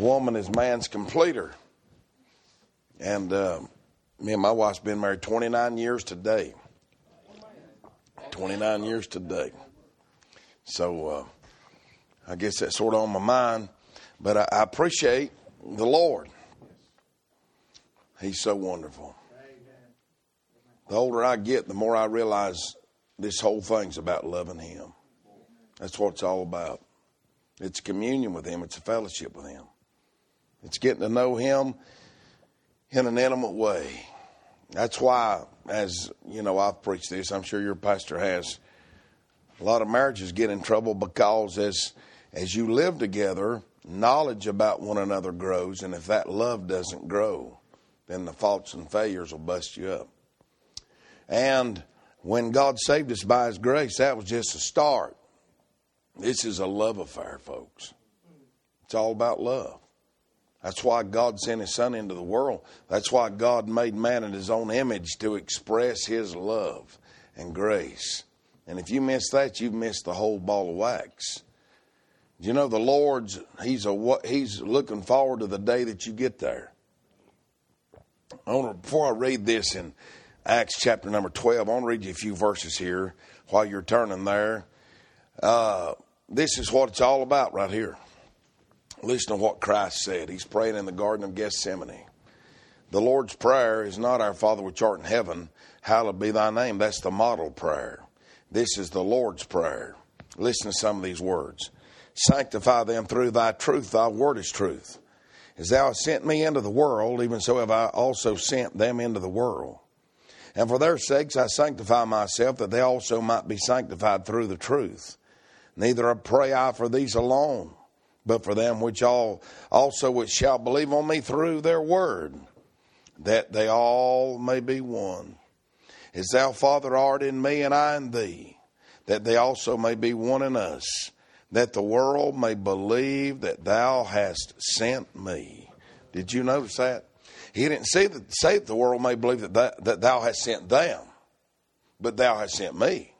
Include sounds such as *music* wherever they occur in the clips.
woman is man's completer. And uh, me and my wife's been married 29 years today. 29 years today. So uh, I guess that's sort of on my mind. But I, I appreciate the Lord. He's so wonderful. The older I get, the more I realize this whole thing's about loving Him. That's what it's all about. It's communion with Him, it's a fellowship with Him. It's getting to know Him in an intimate way. That's why, as you know, I've preached this, I'm sure your pastor has. A lot of marriages get in trouble because as as you live together, knowledge about one another grows, and if that love doesn't grow, then the faults and failures will bust you up. And when God saved us by His grace, that was just a start. This is a love affair, folks. It's all about love. That's why God sent His Son into the world. That's why God made man in His own image to express His love and grace. And if you miss that, you've missed the whole ball of wax. You know the Lord's He's a He's looking forward to the day that you get there. I want to, before I read this in Acts chapter number twelve, I want to read you a few verses here while you're turning there. Uh, this is what it's all about right here. Listen to what Christ said. He's praying in the Garden of Gethsemane. The Lord's Prayer is not our Father which art in heaven, hallowed be thy name. That's the model prayer. This is the Lord's Prayer. Listen to some of these words. Sanctify them through thy truth, thy word is truth. As thou hast sent me into the world, even so have I also sent them into the world. And for their sakes I sanctify myself, that they also might be sanctified through the truth. Neither pray I for these alone but for them which all also which shall believe on me through their word, that they all may be one. As thou, Father, art in me and I in thee, that they also may be one in us, that the world may believe that thou hast sent me. Did you notice that? He didn't say that, say that the world may believe that, that, that thou hast sent them, but thou hast sent me.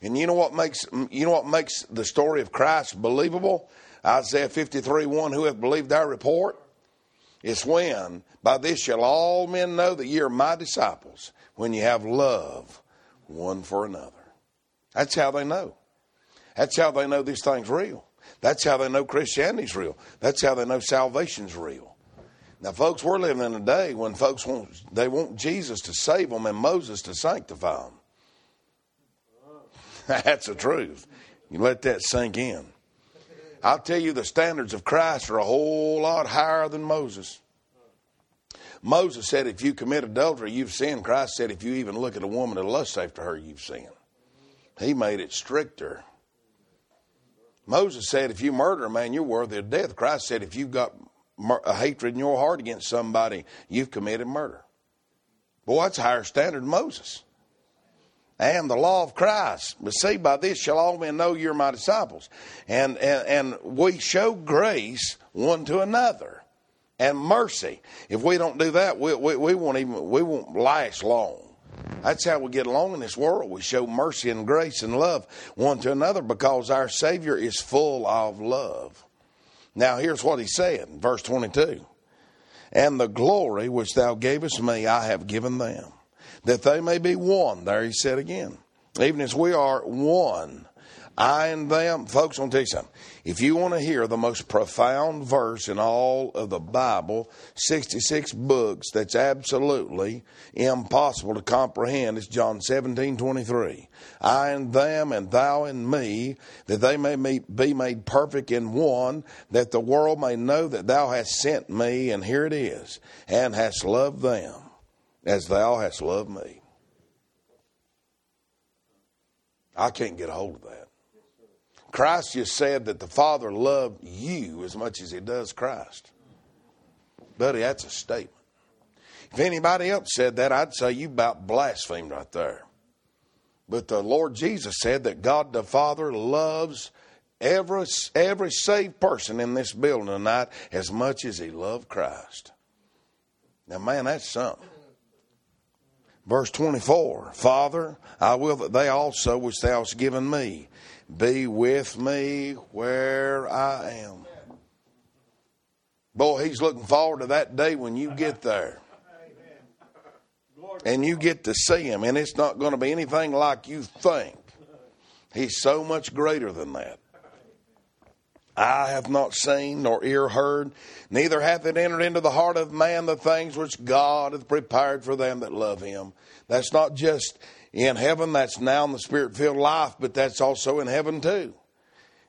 And you know what makes you know what makes the story of Christ believable? Isaiah 53 1, who hath believed our report? It's when, by this shall all men know that ye are my disciples, when you have love one for another. That's how they know. That's how they know this thing's real. That's how they know Christianity's real. That's how they know salvation's real. Now, folks, we're living in a day when folks want they want Jesus to save them and Moses to sanctify them. *laughs* That's the truth. You let that sink in. I'll tell you, the standards of Christ are a whole lot higher than Moses. Moses said, if you commit adultery, you've sinned. Christ said, if you even look at a woman and lust after her, you've sinned. He made it stricter. Moses said, if you murder a man, you're worthy of death. Christ said, if you've got a hatred in your heart against somebody, you've committed murder. Boy, that's a higher standard than Moses and the law of Christ. But see, by this shall all men know you're my disciples. And, and, and we show grace one to another and mercy. If we don't do that, we, we, we won't even, we won't last long. That's how we get along in this world. We show mercy and grace and love one to another because our Savior is full of love. Now, here's what he said, verse 22 And the glory which thou gavest me, I have given them that they may be one. There he said again. Even as we are one, I and them. Folks, I want to tell you something. If you want to hear the most profound verse in all of the Bible, 66 books, that's absolutely impossible to comprehend, it's John 17 23. I and them, and thou and me, that they may be made perfect in one, that the world may know that thou hast sent me, and here it is, and hast loved them as thou hast loved me. I can't get a hold of that. Christ just said that the Father loved you as much as he does Christ. Buddy, that's a statement. If anybody else said that, I'd say you about blasphemed right there. But the Lord Jesus said that God the Father loves every, every saved person in this building tonight as much as he loved Christ. Now, man, that's something. Verse 24 Father, I will that they also, which thou hast given me, be with me where I am. Boy, he's looking forward to that day when you get there. And you get to see him, and it's not going to be anything like you think. He's so much greater than that. Eye have not seen, nor ear heard, neither hath it entered into the heart of man the things which God hath prepared for them that love him. That's not just in heaven, that's now in the spirit filled life, but that's also in heaven too.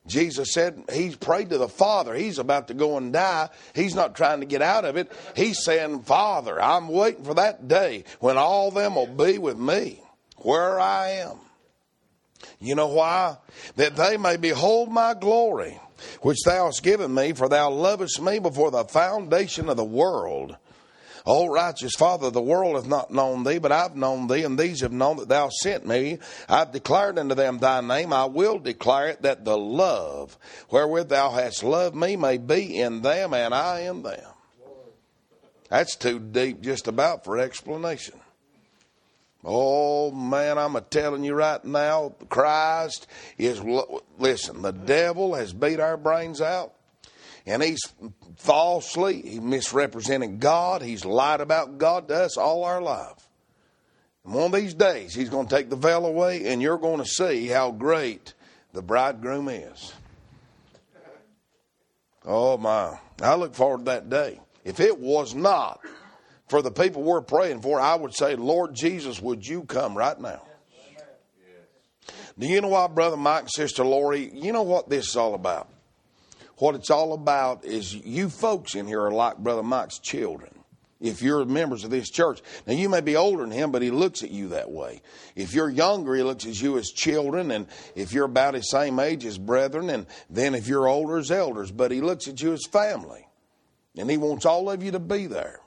Jesus said he's prayed to the Father. He's about to go and die. He's not trying to get out of it. He's saying, Father, I'm waiting for that day when all them will be with me where I am. You know why? That they may behold my glory which thou hast given me, for thou lovest me before the foundation of the world. O righteous Father, the world hath not known thee, but I've known thee, and these have known that thou sent me. I've declared unto them thy name. I will declare it, that the love wherewith thou hast loved me may be in them, and I in them. That's too deep just about for explanation. Oh man, I'm a telling you right now, Christ is listen, the devil has beat our brains out and he's falsely, he misrepresented God, he's lied about God to us all our life. And one of these days he's going to take the veil away and you're going to see how great the bridegroom is. Oh my, I look forward to that day. If it was not for the people we're praying for, I would say, Lord Jesus, would you come right now? Do you know what, Brother Mike Sister Lori? You know what this is all about? What it's all about is you folks in here are like Brother Mike's children. If you're members of this church, now you may be older than him, but he looks at you that way. If you're younger, he looks at you as children, and if you're about his same age as brethren, and then if you're older as elders, but he looks at you as family. And he wants all of you to be there.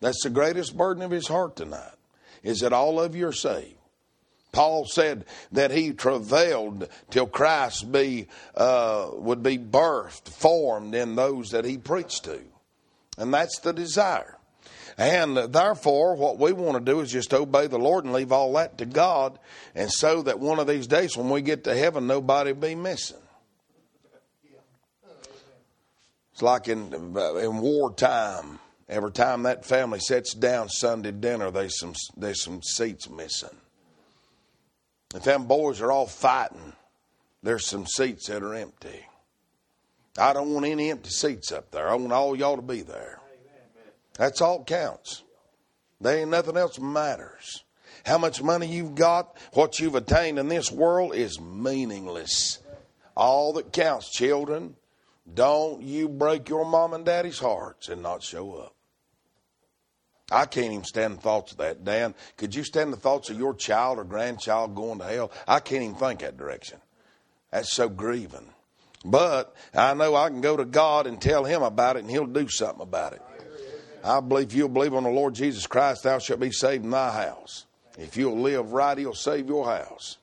That's the greatest burden of his heart tonight, is that all of you are saved. Paul said that he travailed till Christ be uh, would be birthed, formed in those that he preached to, and that's the desire. And therefore, what we want to do is just obey the Lord and leave all that to God, and so that one of these days, when we get to heaven, nobody be missing. It's like in in wartime Every time that family sits down Sunday dinner, there's some there's some seats missing. If them boys are all fighting, there's some seats that are empty. I don't want any empty seats up there. I want all y'all to be there. That's all counts. There ain't nothing else matters. How much money you've got, what you've attained in this world is meaningless. All that counts, children, don't you break your mom and daddy's hearts and not show up. I can't even stand the thoughts of that. Dan, could you stand the thoughts of your child or grandchild going to hell? I can't even think that direction. That's so grieving. But I know I can go to God and tell Him about it, and He'll do something about it. I believe if you'll believe on the Lord Jesus Christ, thou shalt be saved in thy house. If you'll live right, He'll save your house.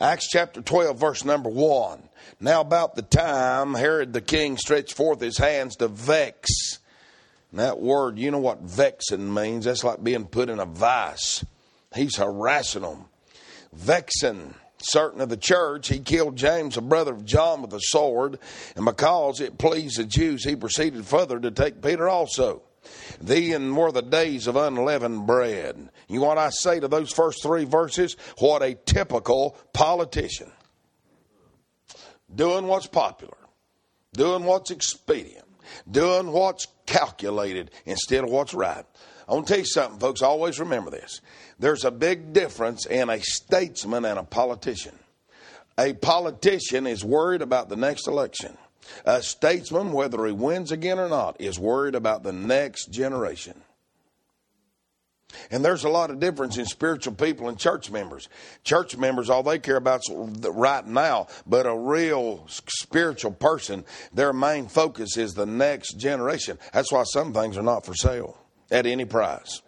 Acts chapter 12, verse number 1. Now, about the time Herod the king stretched forth his hands to vex that word, you know what vexing means? That's like being put in a vice. He's harassing them. Vexing certain of the church, he killed James, a brother of John, with a sword, and because it pleased the Jews, he proceeded further to take Peter also. Then were the days of unleavened bread. You know what I say to those first three verses? What a typical politician. Doing what's popular, doing what's expedient, doing what's calculated instead of what's right. I want to tell you something, folks. Always remember this. There's a big difference in a statesman and a politician. A politician is worried about the next election. A statesman, whether he wins again or not, is worried about the next generation. And there's a lot of difference in spiritual people and church members. Church members, all they care about is right now, but a real spiritual person, their main focus is the next generation. That's why some things are not for sale at any price.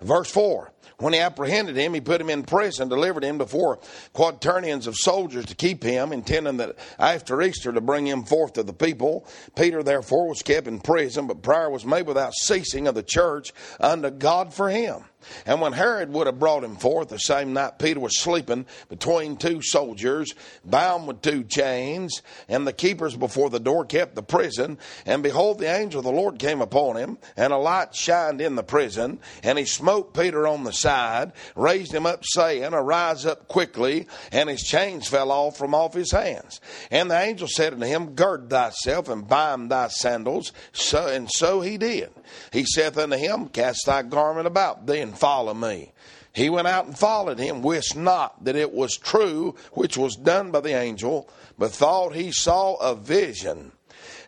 Verse 4 When he apprehended him, he put him in prison, delivered him before quaternions of soldiers to keep him, intending that after Easter to bring him forth to the people. Peter therefore was kept in prison, but prayer was made without ceasing of the church unto God for him. And when Herod would have brought him forth the same night, Peter was sleeping between two soldiers, bound with two chains, and the keepers before the door kept the prison. And behold, the angel of the Lord came upon him, and a light shined in the prison, and he smote Peter on the side, raised him up, saying, Arise up quickly, and his chains fell off from off his hands. And the angel said unto him, Gird thyself and bind thy sandals. So and so he did. He saith unto him, Cast thy garment about thee and follow me. He went out and followed him, wist not that it was true which was done by the angel, but thought he saw a vision.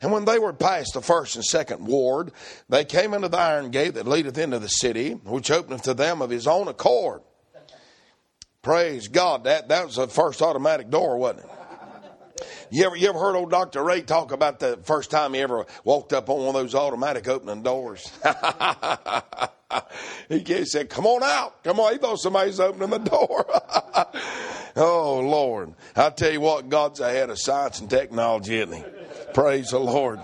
And when they were past the first and second ward, they came into the iron gate that leadeth into the city, which openeth to them of his own accord. Praise God. That, that was the first automatic door, wasn't it? You ever, you ever heard old Dr. Ray talk about the first time he ever walked up on one of those automatic opening doors? *laughs* he said, Come on out. Come on. He thought somebody's opening the door. *laughs* oh, Lord. I tell you what, God's ahead of science and technology, isn't he? Praise the Lord.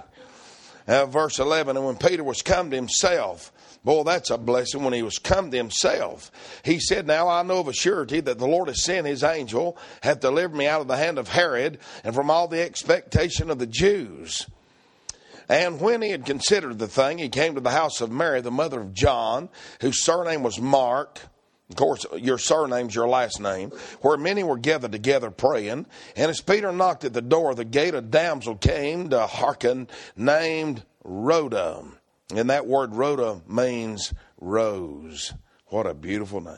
Uh, verse 11, and when Peter was come to himself, Boy, that's a blessing when he was come to himself. He said, Now I know of a surety that the Lord has sent his angel, hath delivered me out of the hand of Herod, and from all the expectation of the Jews. And when he had considered the thing, he came to the house of Mary, the mother of John, whose surname was Mark. Of course, your surname's your last name, where many were gathered together praying. And as Peter knocked at the door the gate, a damsel came to hearken, named Rhoda. And that word Rhoda means rose. What a beautiful name.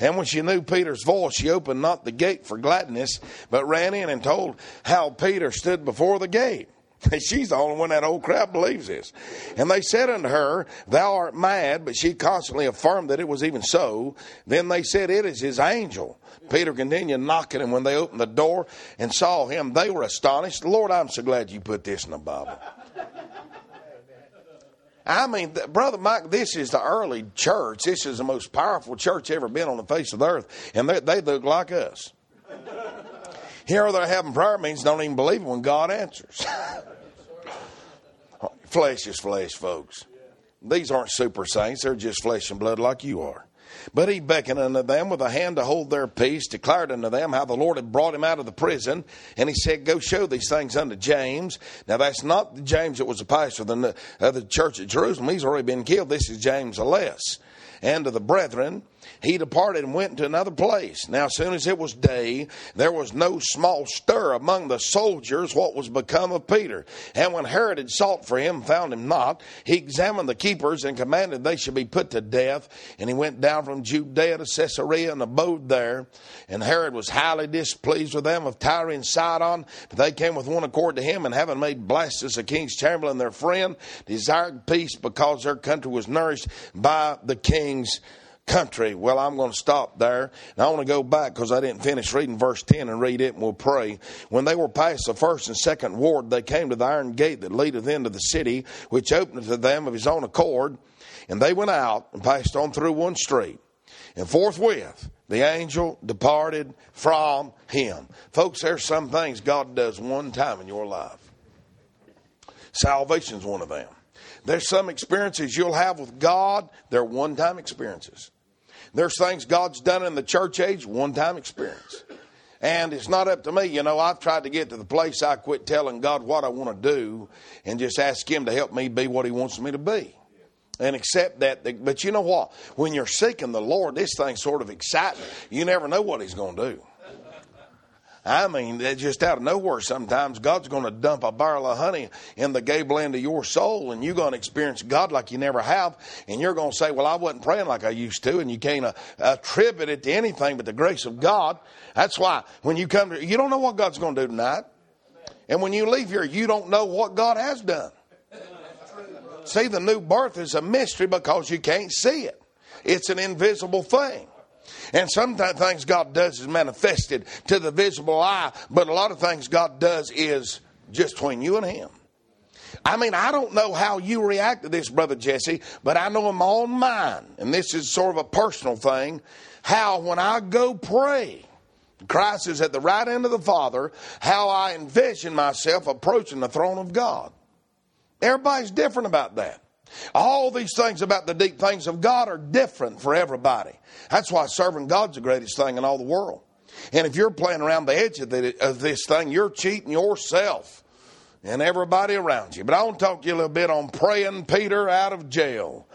And when she knew Peter's voice, she opened not the gate for gladness, but ran in and told how Peter stood before the gate. *laughs* She's the only one that old crowd believes this. And they said unto her, Thou art mad, but she constantly affirmed that it was even so. Then they said, It is his angel. Peter continued knocking, and when they opened the door and saw him, they were astonished. Lord, I'm so glad you put this in the Bible. I mean, Brother Mike, this is the early church. This is the most powerful church ever been on the face of the earth. And they, they look like us. Here they're having prayer meetings, don't even believe it when God answers. *laughs* flesh is flesh, folks. These aren't super saints, they're just flesh and blood like you are. But he beckoned unto them with a hand to hold their peace, declared unto them how the Lord had brought him out of the prison. And he said, Go show these things unto James. Now, that's not the James that was the pastor of the, of the church at Jerusalem. He's already been killed. This is James the less. And to the brethren, he departed and went to another place. Now, as soon as it was day, there was no small stir among the soldiers what was become of Peter. And when Herod had sought for him, found him not, he examined the keepers and commanded they should be put to death. And he went down from Judea to Caesarea and abode there. And Herod was highly displeased with them of Tyre and Sidon, but they came with one accord to him, and having made Blastus, the king's chamberlain, their friend, desired peace because their country was nourished by the king's country. Well, I'm going to stop there. And I want to go back because I didn't finish reading verse 10 and read it and we'll pray. When they were past the first and second ward, they came to the iron gate that leadeth into the city, which opened to them of his own accord. And they went out and passed on through one street. And forthwith, the angel departed from him. Folks, there's some things God does one time in your life. Salvation's one of them. There's some experiences you'll have with God, they're one time experiences. There's things God's done in the church age, one time experience. And it's not up to me. You know, I've tried to get to the place I quit telling God what I want to do and just ask Him to help me be what He wants me to be. And accept that. But you know what? When you're seeking the Lord, this thing's sort of exciting. You never know what He's going to do. I mean, just out of nowhere sometimes, God's going to dump a barrel of honey in the gable end of your soul, and you're going to experience God like you never have. And you're going to say, Well, I wasn't praying like I used to. And you can't uh, attribute it to anything but the grace of God. That's why when you come to, you don't know what God's going to do tonight. And when you leave here, you don't know what God has done. See, the new birth is a mystery because you can't see it. It's an invisible thing. And sometimes things God does is manifested to the visible eye, but a lot of things God does is just between you and Him. I mean, I don't know how you react to this, Brother Jesse, but I know I'm on mine. And this is sort of a personal thing. How when I go pray, Christ is at the right end of the Father, how I envision myself approaching the throne of God. Everybody's different about that. All these things about the deep things of God are different for everybody. That's why serving God's the greatest thing in all the world. And if you're playing around the edge of, the, of this thing, you're cheating yourself and everybody around you. But I want to talk to you a little bit on praying Peter out of jail.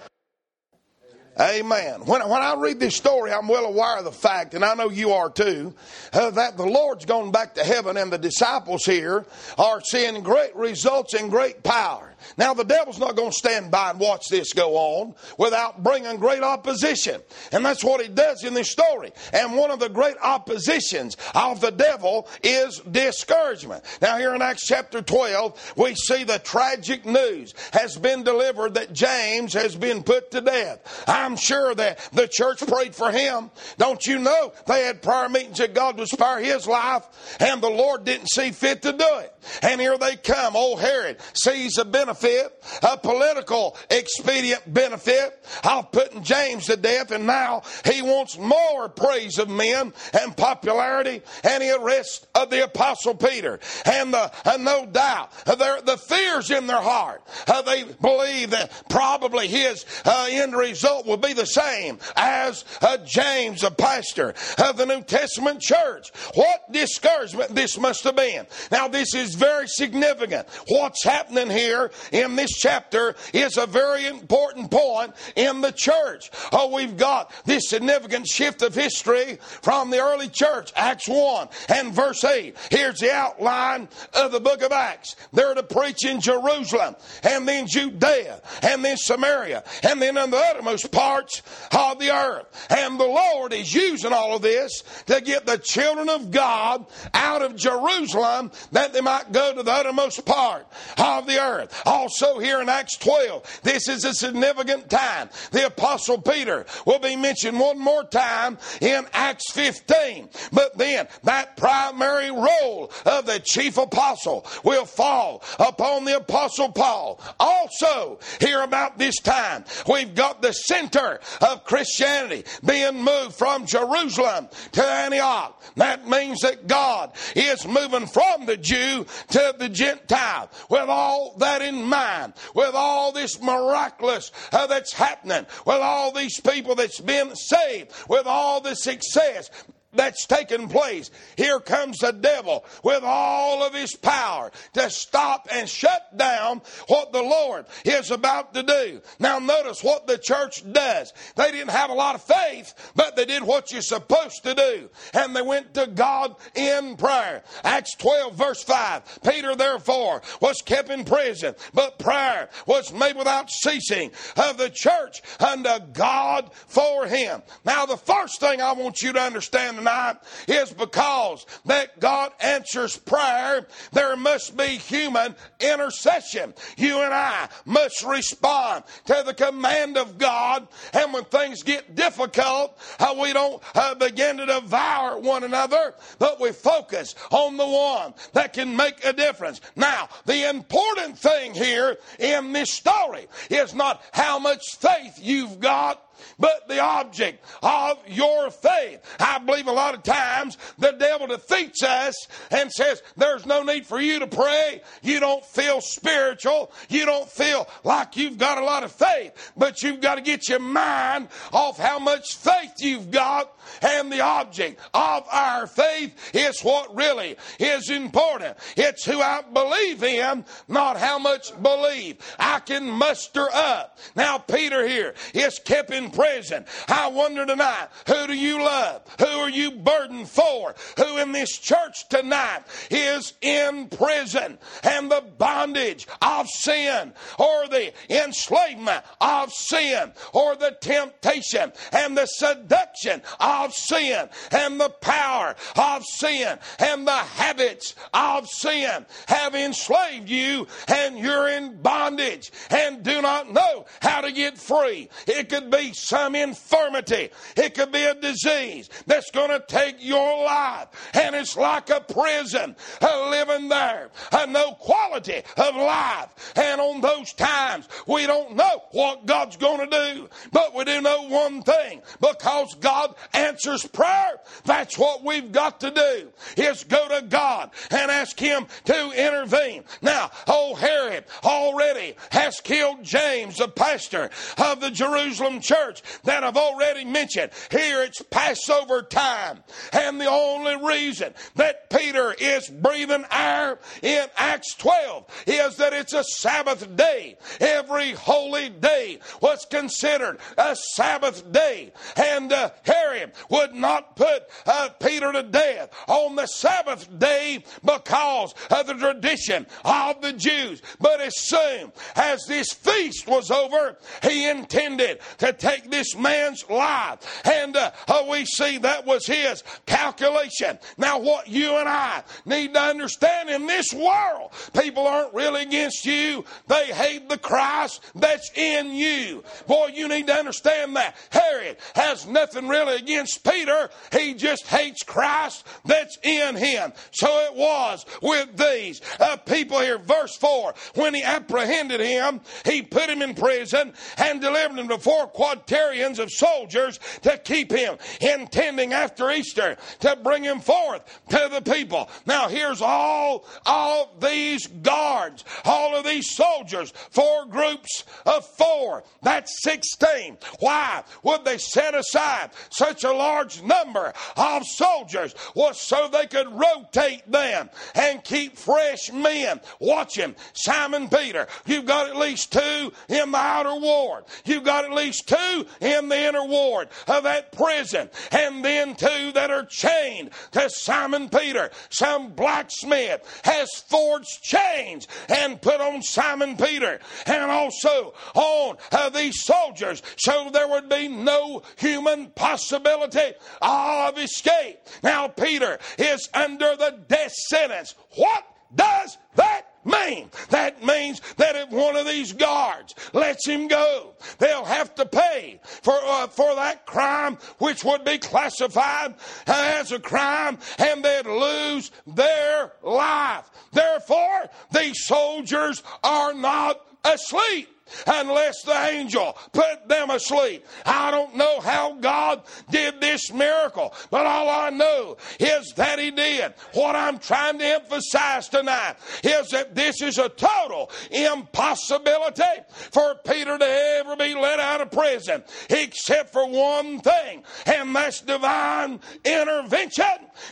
Amen. When, when I read this story, I'm well aware of the fact, and I know you are too, uh, that the Lord's gone back to heaven and the disciples here are seeing great results and great power. Now, the devil's not going to stand by and watch this go on without bringing great opposition. And that's what he does in this story. And one of the great oppositions of the devil is discouragement. Now, here in Acts chapter 12, we see the tragic news has been delivered that James has been put to death. I'm sure that the church prayed for him. Don't you know they had prayer meetings that God would spare his life, and the Lord didn't see fit to do it. And here they come. Old Herod sees a benefit benefit, a political expedient benefit of putting James to death, and now he wants more praise of men and popularity, and he arrests of the apostle Peter. And, the, and no doubt, the fears in their heart, uh, they believe that probably his uh, end result will be the same as uh, James, a pastor of the New Testament church. What discouragement this must have been. Now, this is very significant. What's happening here in this chapter is a very important point in the church. Oh, we've got this significant shift of history from the early church, Acts 1 and verse 8. Here's the outline of the book of Acts. They're to preach in Jerusalem and then Judea and then Samaria and then in the uttermost parts of the earth. And the Lord is using all of this to get the children of God out of Jerusalem that they might go to the uttermost part of the earth. Also here in Acts 12. This is a significant time. The Apostle Peter will be mentioned one more time in Acts 15. But then that primary role of the chief apostle will fall upon the Apostle Paul. Also, here about this time, we've got the center of Christianity being moved from Jerusalem to Antioch. That means that God is moving from the Jew to the Gentile with all that in mind, with all this miraculous uh, that's happening, with all these people that's been saved, with all the success that's taken place. Here comes the devil with all of his power to stop and shut down what the Lord is about to do. Now, notice what the church does. They didn't have a lot of faith, but they did what you're supposed to do. And they went to God in prayer. Acts 12, verse 5. Peter, therefore, was kept in prison, but prayer was made without ceasing of the church unto God for him. Now, the first thing I want you to understand tonight is because that God answers prayer, there must be human intercession. You and I must respond to the command of God. And when things get difficult, uh, we don't uh, begin to devour one another, but we focus on the one that can make a difference. Now, the important thing here in this story is not how much faith you've got but the object of your faith. I believe a lot of times the devil defeats us and says, There's no need for you to pray. You don't feel spiritual. You don't feel like you've got a lot of faith. But you've got to get your mind off how much faith you've got. And the object of our faith is what really is important. It's who I believe in, not how much believe I can muster up. Now, Peter here is kept in prison. I wonder tonight, who do you love? Who are you burdened for? Who in this church tonight is in prison and the bondage of sin or the enslavement of sin or the temptation and the seduction of sin and the power of sin and the habits of sin have enslaved you and you're in bondage and do not know how to get free. It could be some infirmity. It could be a disease that's going to take your life. And it's like a prison, a living there, a no quality of life. And on those times, we don't know what God's going to do. But we do know one thing because God answers prayer, that's what we've got to do is go to God and ask Him to intervene. Now, old Herod already has killed James, the pastor of the Jerusalem church that I've already mentioned. Here it's Passover time. And the only reason that Peter is breathing air in Acts 12 is that it's a Sabbath day. Every holy day was considered a Sabbath day. And uh, Herod would not put uh, Peter to death on the Sabbath day because of the tradition of the Jews. But as soon as this feast was over, he intended to take this man's life. And uh, we see that was his calculation. Now, what you and I need to understand in this world, people aren't really against you, they hate the Christ that's in you. Boy, you need to understand that. Herod has nothing really against Peter, he just hates Christ that's in him. So it was with these uh, people here. Verse 4 When he apprehended him, he put him in prison and delivered him to four quaternions of soldiers to keep him, intending after Easter to bring him forth to the people. Now, here's all all these guards, all of these soldiers, four groups of four. That's 16. Why would they set aside such a large number of soldiers? Was so they could rotate them and keep fresh men. Watch him. Simon Peter, you've got at least two in the outer ward. You've got at least two in the inner ward of that prison. And then two that are chained to Simon Peter. Some blacksmith has forged chains and put on Simon Peter and also on uh, these soldiers so there would be no human possibility of escape. Now, Peter is under the death sentence. What does that mean? That means that if one of these guards lets him go, they'll have to pay for, uh, for that crime, which would be classified as a crime, and they'd lose their life. Therefore, these soldiers are not asleep unless the angel put them asleep. I don't know how God did this miracle, but all I know is that He did. What I'm trying to emphasize tonight is that this is a total impossibility for Peter to ever be let out of prison, except for one thing, and that's divine intervention.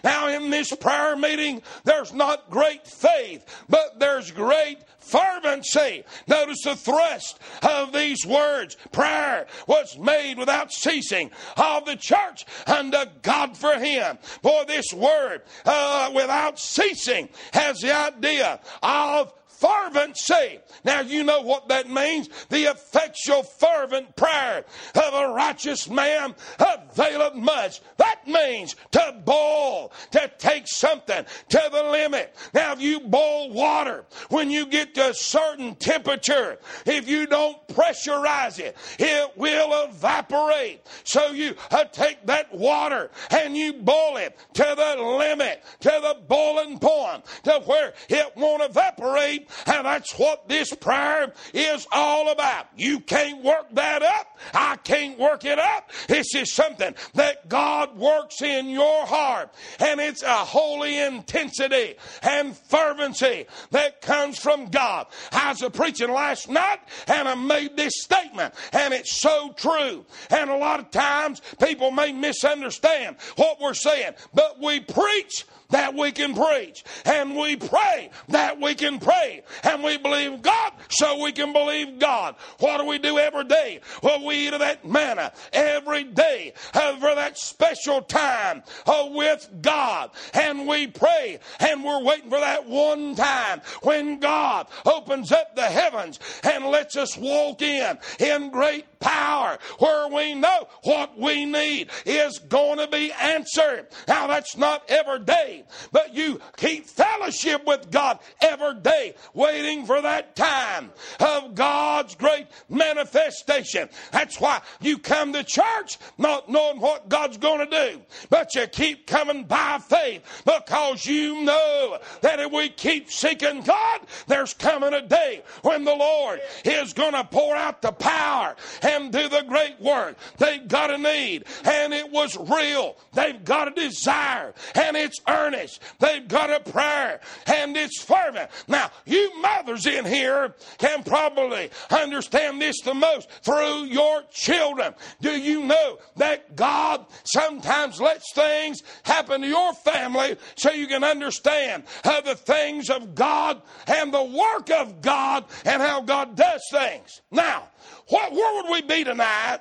Now, in this prayer meeting, there's not great faith, but there's great fervency. Notice the thrust of these words. Prayer was made without ceasing of the church unto God for him. Boy, this word, uh, without ceasing, has the idea of fervency. Now, you know what that means. The effectual, fervent prayer of a righteous man availeth much. That means to boil, to take something to the limit. Now, if you boil water, when you get to a certain temperature, if you don't pressurize it, it will evaporate. So you uh, take that water and you boil it to the limit, to the boiling point, to where it won't evaporate and that's what this prayer is all about. You can't work that up. I can't work it up. This is something that God works in your heart. And it's a holy intensity and fervency that comes from God. I was preaching last night and I made this statement and it's so true. And a lot of times people may misunderstand what we're saying, but we preach that we can preach. And we pray that we can pray. And we believe God so we can believe God. What do we do every day? Well, we eat of that manna every day for that special time uh, with God. And we pray and we're waiting for that one time when God opens up the heavens and lets us walk in in great power where we know what we need is going to be answered. Now, that's not every day, but you keep fellowship with God every day, waiting for that time of God's great manifestation. That's why you come to church not knowing what God's going to do, but you keep coming by faith because you know that if we keep seeking God, there's coming a day when the Lord is going to pour out the power and do the great work they've got a need. And it was real. They've got a desire and it's earnest. They've got a prayer and it's fervent. Now, you mothers in here can probably understand this the most through your children. Do you know that God sometimes lets things happen to your family so you can understand how the things of God and the work of God and how God does things? Now, what, where would we be tonight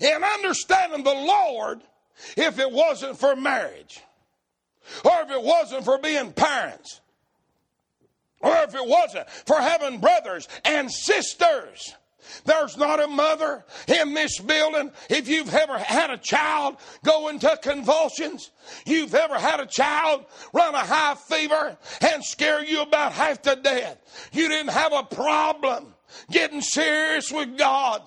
in understanding the Lord if it wasn't for marriage? Or if it wasn't for being parents? Or if it wasn't for having brothers and sisters? There's not a mother in this building. If you've ever had a child go into convulsions, you've ever had a child run a high fever and scare you about half to death, you didn't have a problem getting serious with God.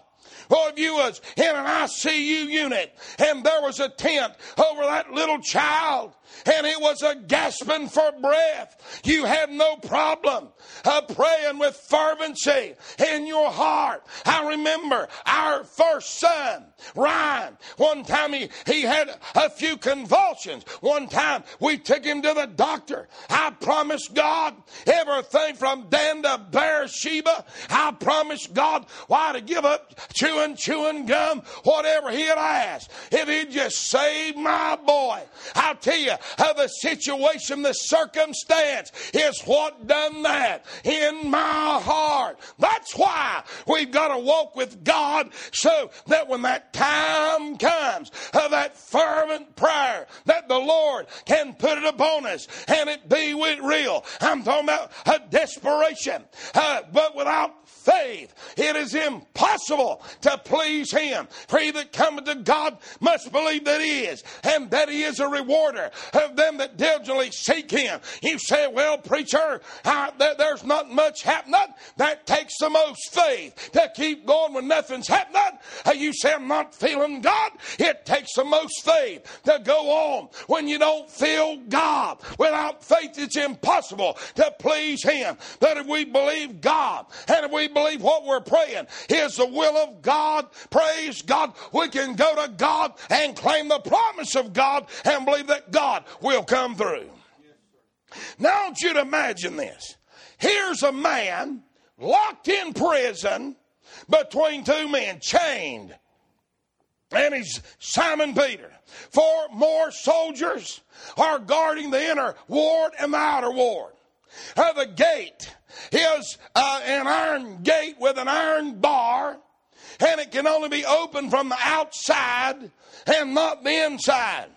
Or if you was in an ICU unit and there was a tent over that little child and it was a gasping for breath. You had no problem of praying with fervency in your heart. I remember our first son, Ryan. One time he, he had a few convulsions. One time we took him to the doctor. I promised God everything from Dan to Beersheba. I promised God why to give up chewing, chewing gum, whatever he had asked. If he'd just save my boy. I'll tell you, of the situation, the circumstance is what done that in my heart. That's why we've got to walk with God so that when that time comes of that fervent prayer, that the Lord can put it upon us and it be with real. I'm talking about a desperation, uh, but without faith, it is impossible to please Him. For he that cometh to God must believe that He is, and that He is a rewarder of them that diligently seek Him. You say, well, preacher, I, there's not much happening. That takes the most faith to keep going when nothing's happening. You say, I'm not feeling God. It takes the most faith to go on when you don't feel God. Without faith, it's impossible to please Him. But if we believe God and if we believe what we're praying is the will of God, praise God, we can go to God and claim the promise of God and believe that God will come through. Now, I want you to imagine this. Here's a man locked in prison between two men, chained. And he's Simon Peter. Four more soldiers are guarding the inner ward and the outer ward. Uh, the gate is uh, an iron gate with an iron bar, and it can only be opened from the outside and not the inside.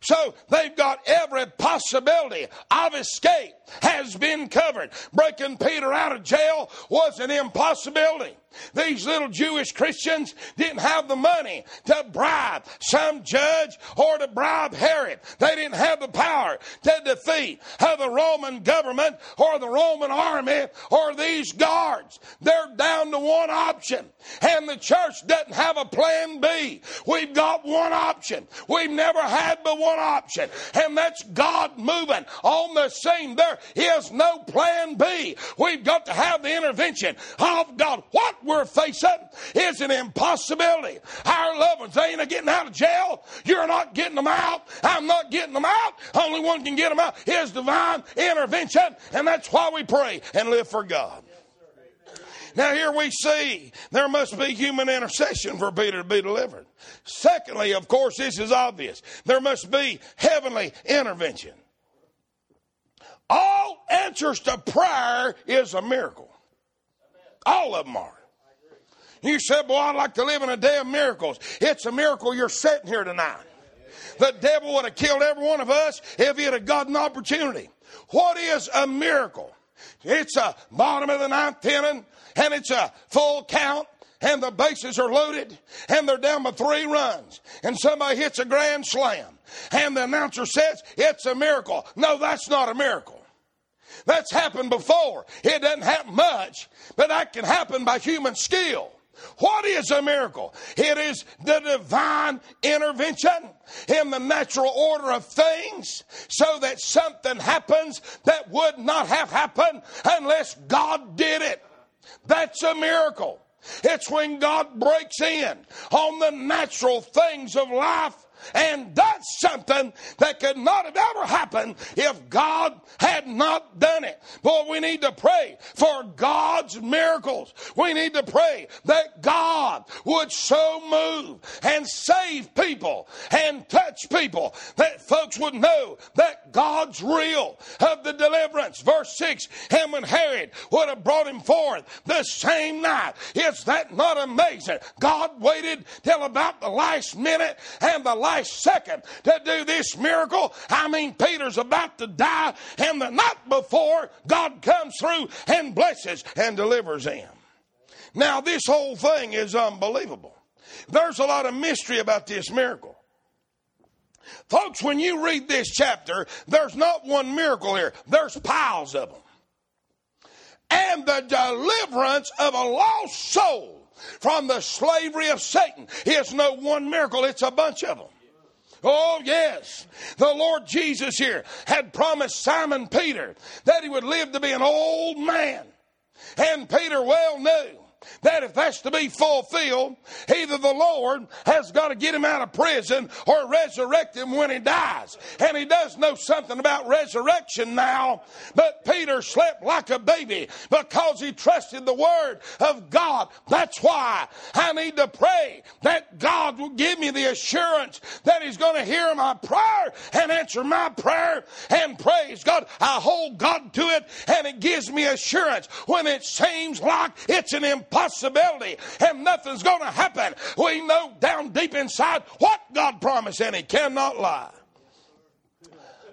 So they've got every possibility of escape has been covered. Breaking Peter out of jail was an impossibility. These little Jewish Christians didn't have the money to bribe some judge or to bribe Herod. They didn't have the power to defeat the Roman government or the Roman army or these guards. They're down to one option. And the church doesn't have a plan B. We've got one option. We've never had but one option. And that's God moving on the scene. There is no plan B. We've got to have the intervention of God. What we're facing is an impossibility. Our loved ones, they ain't getting out of jail. You're not getting them out. I'm not getting them out. Only one can get them out is divine intervention. And that's why we pray and live for God. Now, here we see there must be human intercession for Peter to be delivered. Secondly, of course, this is obvious. There must be heavenly intervention. All answers to prayer is a miracle. All of them are. You said, Boy, I'd like to live in a day of miracles. It's a miracle you're sitting here tonight. The devil would have killed every one of us if he had got an opportunity. What is a miracle? It's a bottom of the ninth inning, and it's a full count, and the bases are loaded and they're down by three runs and somebody hits a grand slam and the announcer says it's a miracle. No, that's not a miracle. That's happened before. It doesn't happen much, but that can happen by human skill. What is a miracle? It is the divine intervention in the natural order of things so that something happens that would not have happened unless God did it. That's a miracle. It's when God breaks in on the natural things of life and that's something that could not have ever happened if God had not done it. Boy, we need to pray for God's miracles. We need to pray that God would so move and save people and touch people that folks would know that God's real of the deliverance. Verse 6 Him And Herod would have brought him forth the same night, is that not amazing? God waited till about the last minute and the last last second to do this miracle. I mean, Peter's about to die, and the night before, God comes through and blesses and delivers him. Now, this whole thing is unbelievable. There's a lot of mystery about this miracle. Folks, when you read this chapter, there's not one miracle here, there's piles of them. And the deliverance of a lost soul from the slavery of Satan is no one miracle, it's a bunch of them. Oh, yes. The Lord Jesus here had promised Simon Peter that he would live to be an old man. And Peter well knew that if that's to be fulfilled, either the Lord has got to get him out of prison or resurrect him when he dies. And he does know something about resurrection now, but Peter slept like a baby because he trusted the word of God. That's why I need to pray that God will give me the assurance that he's going to hear my prayer and answer my prayer. And praise God, I hold God to it and it gives me assurance when it seems like it's an impossibility possibility and nothing's going to happen. We know down deep inside what God promised and He cannot lie.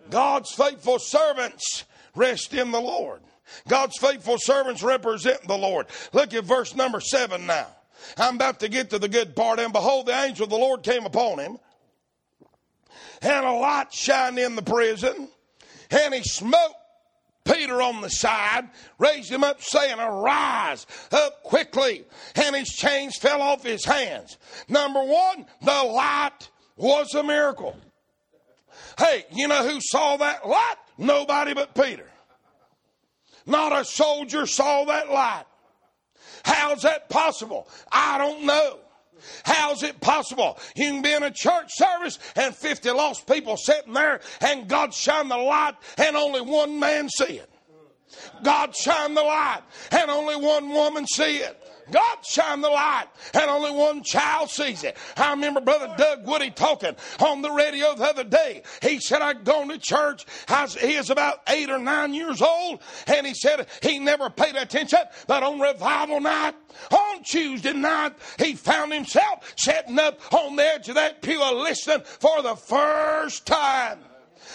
God's faithful servants rest in the Lord. God's faithful servants represent the Lord. Look at verse number seven now. I'm about to get to the good part. And behold, the angel of the Lord came upon him, and a light shined in the prison, and he smote Peter on the side, raised him up, saying, Arise up quickly. And his chains fell off his hands. Number one, the light was a miracle. Hey, you know who saw that light? Nobody but Peter. Not a soldier saw that light. How's that possible? I don't know. How's it possible? You can be in a church service and 50 lost people sitting there and God shine the light and only one man see it. God shine the light and only one woman see it. God shine the light, and only one child sees it. I remember Brother Doug Woody talking on the radio the other day. He said, I'd gone to church. he is about eight or nine years old, and he said he never paid attention, but on revival night, on Tuesday night, he found himself sitting up on the edge of that pew listening for the first time.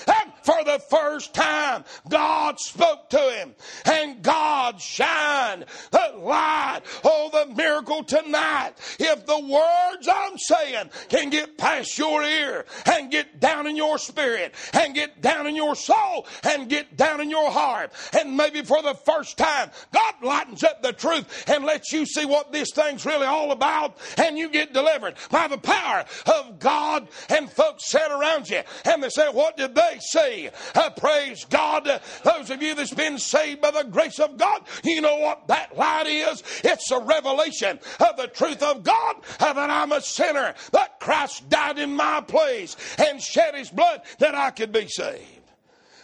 And for the first time, God spoke to him and God shined the light. Oh, the miracle tonight. If the words I'm saying can get past your ear and get down in your spirit and get down in your soul and get down in your heart, and maybe for the first time, God lightens up the truth and lets you see what this thing's really all about, and you get delivered by the power of God. And folks sit around you and they say, What did they say? Uh, praise God. Those of you that's been saved by the grace of God, you know what that light is? It's a revelation of the truth of God uh, that I'm a sinner, that Christ died in my place and shed his blood that I could be saved.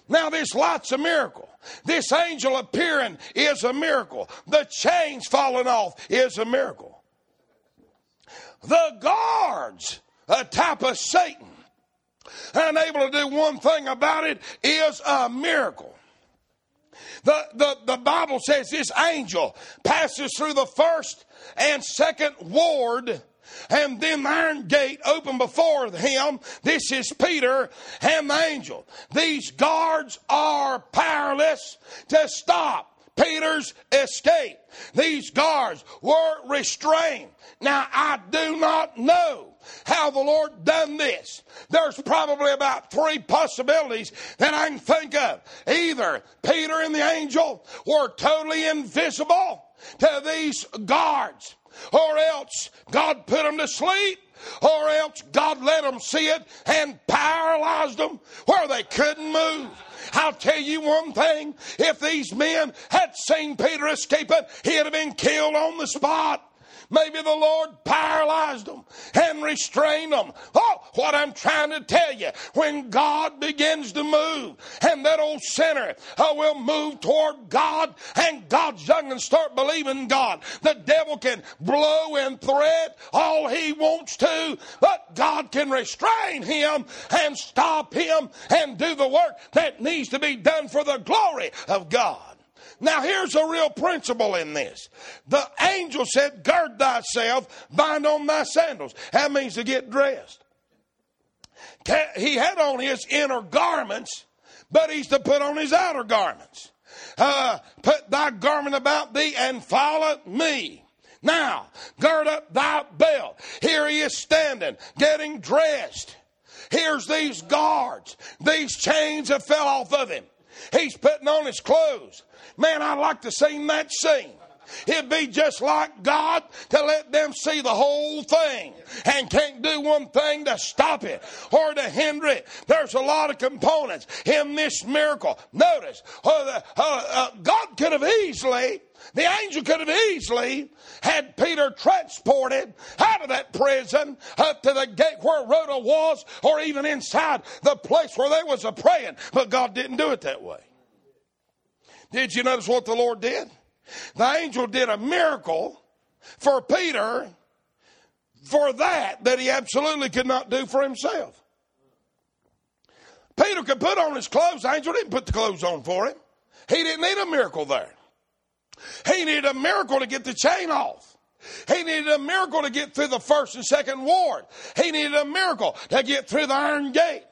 Now, this light's a miracle. This angel appearing is a miracle. The chains falling off is a miracle. The guards, a type of Satan, unable to do one thing about it is a miracle. The, the, the Bible says this angel passes through the first and second ward and then the iron gate opened before him. This is Peter and the angel. These guards are powerless to stop Peter's escape. These guards were restrained. Now, I do not know how the Lord done this. There's probably about three possibilities that I can think of. Either Peter and the angel were totally invisible to these guards, or else God put them to sleep, or else God let them see it and paralyzed them where they couldn't move. I'll tell you one thing if these men had seen Peter escaping, he'd have been killed on the spot. Maybe the Lord paralyzed them and restrained them. Oh, what I'm trying to tell you, when God begins to move and that old sinner uh, will move toward God and God's young and start believing God, the devil can blow and threat all he wants to, but God can restrain him and stop him and do the work that needs to be done for the glory of God. Now, here's a real principle in this. The angel said, Gird thyself, bind on thy sandals. That means to get dressed. He had on his inner garments, but he's to put on his outer garments. Uh, put thy garment about thee and follow me. Now, gird up thy belt. Here he is standing, getting dressed. Here's these guards. These chains have fell off of him. He's putting on his clothes. Man, I'd like to see that scene. It'd be just like God to let them see the whole thing and can't do one thing to stop it or to hinder it. There's a lot of components in this miracle. Notice, uh, uh, uh, God could have easily, the angel could have easily had Peter transported out of that prison up to the gate where Rhoda was or even inside the place where they was a praying. But God didn't do it that way. Did you notice what the Lord did? The angel did a miracle for Peter for that that he absolutely could not do for himself. Peter could put on his clothes. The angel didn't put the clothes on for him. He didn't need a miracle there. He needed a miracle to get the chain off. He needed a miracle to get through the first and second ward. He needed a miracle to get through the iron gate.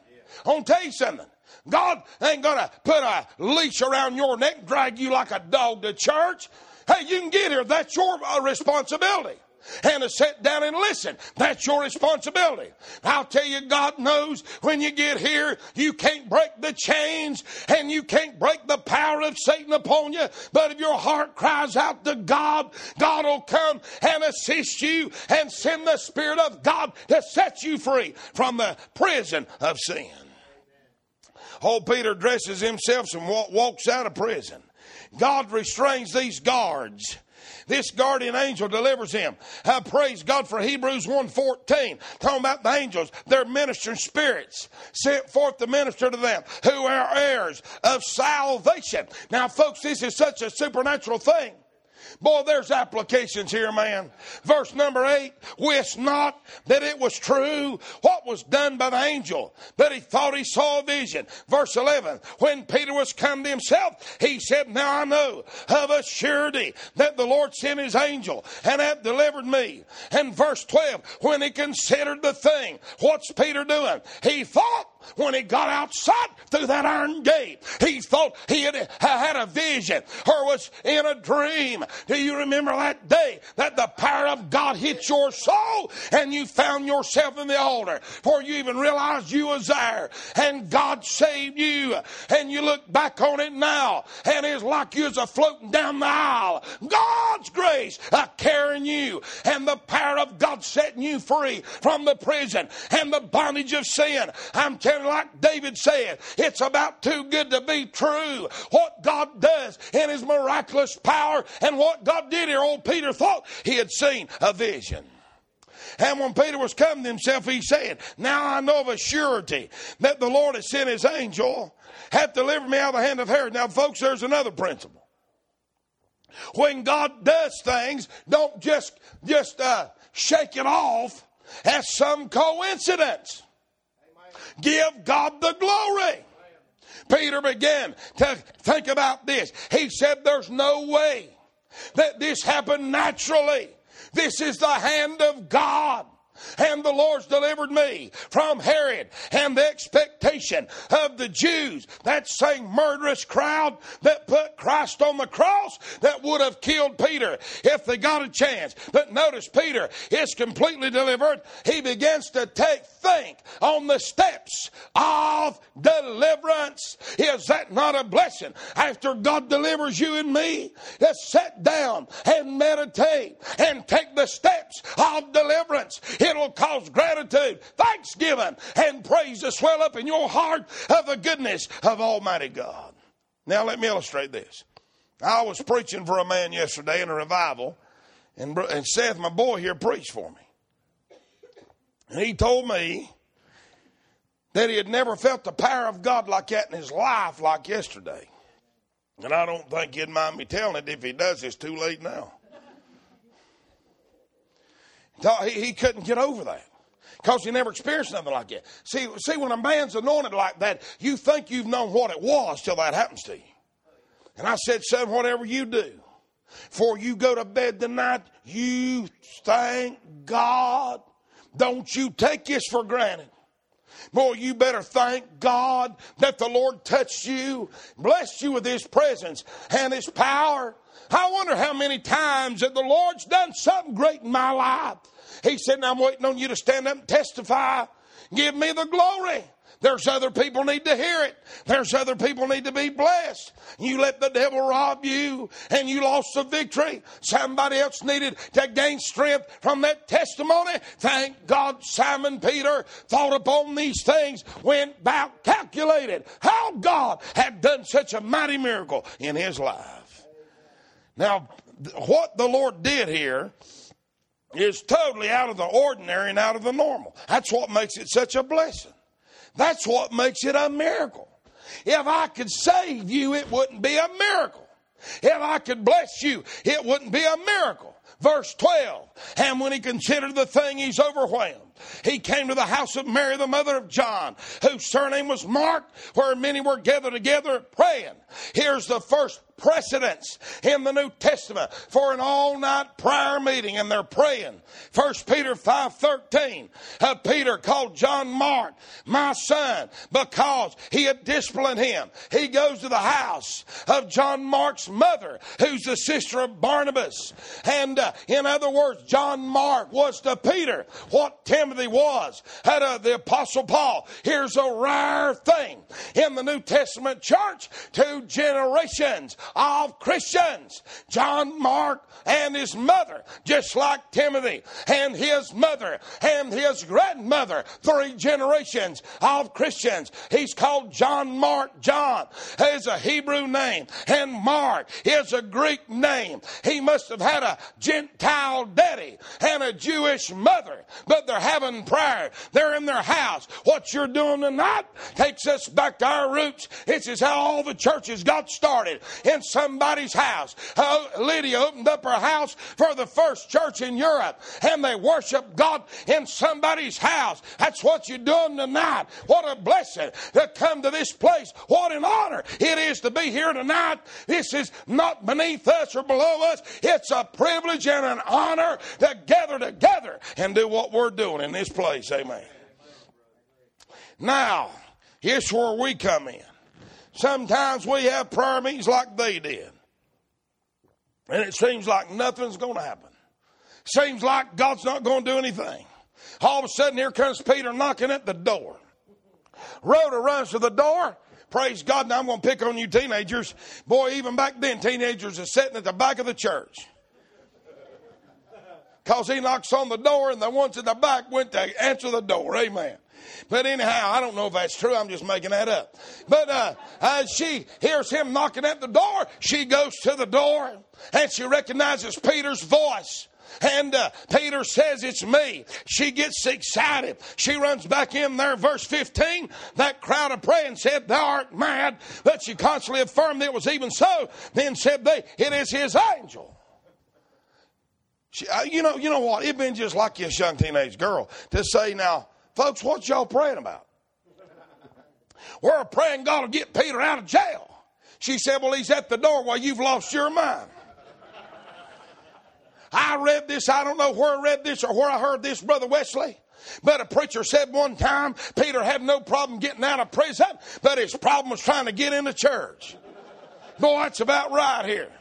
I want to tell you something. God ain't going to put a leash around your neck, and drag you like a dog to church. Hey, you can get here. That's your uh, responsibility. And to sit down and listen. That's your responsibility. I'll tell you, God knows when you get here, you can't break the chains and you can't break the power of Satan upon you. But if your heart cries out to God, God will come and assist you and send the Spirit of God to set you free from the prison of sin. Old Peter dresses himself and walks out of prison. God restrains these guards. This guardian angel delivers him. I praise God for Hebrews 1.14. Talking about the angels. They're ministering spirits sent forth to minister to them who are heirs of salvation. Now, folks, this is such a supernatural thing. Boy, there's applications here, man. Verse number eight, wist not that it was true what was done by the angel, but he thought he saw a vision. Verse 11, when Peter was come to himself, he said, Now I know of a surety that the Lord sent his angel and hath delivered me. And verse 12, when he considered the thing, what's Peter doing? He thought when he got outside through that iron gate. He thought he had had a vision or was in a dream. Do you remember that day that the power of God hit your soul and you found yourself in the altar before you even realized you was there and God saved you and you look back on it now and it's like you was a floating down the aisle. God's grace a carrying you and the power of God setting you free from the prison and the bondage of sin. I'm you, like David said, it's about too good to be true. What God does in His miraculous power and what God did here, old Peter thought he had seen a vision. And when Peter was coming to himself, he said, Now I know of a surety that the Lord has sent his angel, hath delivered me out of the hand of Herod. Now, folks, there's another principle. When God does things, don't just just uh, shake it off as some coincidence. Give God the glory. Peter began to think about this. He said, There's no way that this happened naturally. This is the hand of God. And the Lord's delivered me from Herod and the expectation of the Jews, that same murderous crowd that put Christ on the cross that would have killed Peter if they got a chance. But notice Peter is completely delivered. He begins to take think on the steps of deliverance. Is that not a blessing? After God delivers you and me, to sit down and meditate and take the steps of deliverance. It'll cause gratitude, thanksgiving, and praise to swell up in your heart of the goodness of Almighty God. Now, let me illustrate this. I was preaching for a man yesterday in a revival, and, and Seth, my boy here, preached for me. And he told me that he had never felt the power of God like that in his life like yesterday. And I don't think he'd mind me telling it. If he does, it's too late now. He, couldn't get over that because he never experienced nothing like that. See, see, when a man's anointed like that, you think you've known what it was till that happens to you. And I said, son, whatever you do, before you go to bed tonight, you thank God. Don't you take this for granted. Boy, you better thank God that the Lord touched you, blessed you with His presence and His power. I wonder how many times that the Lord's done something great in my life. He said, I'm waiting on you to stand up and testify. Give me the glory. There's other people need to hear it. There's other people need to be blessed. You let the devil rob you and you lost the victory. Somebody else needed to gain strength from that testimony. Thank God Simon Peter thought upon these things, went about calculated how God had done such a mighty miracle in his life. Now, what the Lord did here is totally out of the ordinary and out of the normal. That's what makes it such a blessing. That's what makes it a miracle. If I could save you, it wouldn't be a miracle. If I could bless you, it wouldn't be a miracle. Verse 12. And when he considered the thing, he's overwhelmed. He came to the house of Mary, the mother of John, whose surname was Mark, where many were gathered together praying. Here's the first precedence in the New Testament for an all-night prayer meeting and they're praying. First Peter 5.13, uh, Peter called John Mark, my son, because he had disciplined him. He goes to the house of John Mark's mother, who's the sister of Barnabas. And uh, in other words, John Mark was to Peter what Timothy was had uh, the apostle Paul. Here's a rare thing in the New Testament church. Two generations of Christians. John Mark and his mother, just like Timothy and his mother and his grandmother, three generations of Christians. He's called John Mark John. Is a Hebrew name, and Mark is a Greek name. He must have had a Gentile daddy and a Jewish mother, but they're having prayer. They're in their house. What you're doing tonight takes us back to our roots. This is how all the churches got started in somebody's house. Uh, Lydia opened up her house for the first church in Europe, and they worship God in somebody's house. That's what you're doing tonight. What a blessing to come to this place. What an honor it is to be here tonight. This is not beneath us or below us. It's a privilege and an honor to gather together and do what we're doing in this place. Amen. Now, here's where we come in. Sometimes we have prayer meetings like they did. And it seems like nothing's going to happen. Seems like God's not going to do anything. All of a sudden, here comes Peter knocking at the door. Rhoda runs to the door. Praise God. Now I'm going to pick on you teenagers. Boy, even back then, teenagers are sitting at the back of the church. Because he knocks on the door and the ones at the back went to answer the door. Amen. But anyhow, I don't know if that's true. I'm just making that up. But uh, she hears him knocking at the door. She goes to the door and she recognizes Peter's voice. And uh, Peter says, It's me. She gets excited. She runs back in there, verse 15. That crowd of praying said, Thou art mad. But she constantly affirmed it was even so. Then said they, It is his angel. She, uh, you know, you know what? It'd been just like this young teenage girl to say, Now, Folks, what y'all praying about? We're praying God will get Peter out of jail. She said, Well, he's at the door while you've lost your mind. I read this, I don't know where I read this or where I heard this, Brother Wesley. But a preacher said one time Peter had no problem getting out of prison, but his problem was trying to get into church. Boy, that's about right here.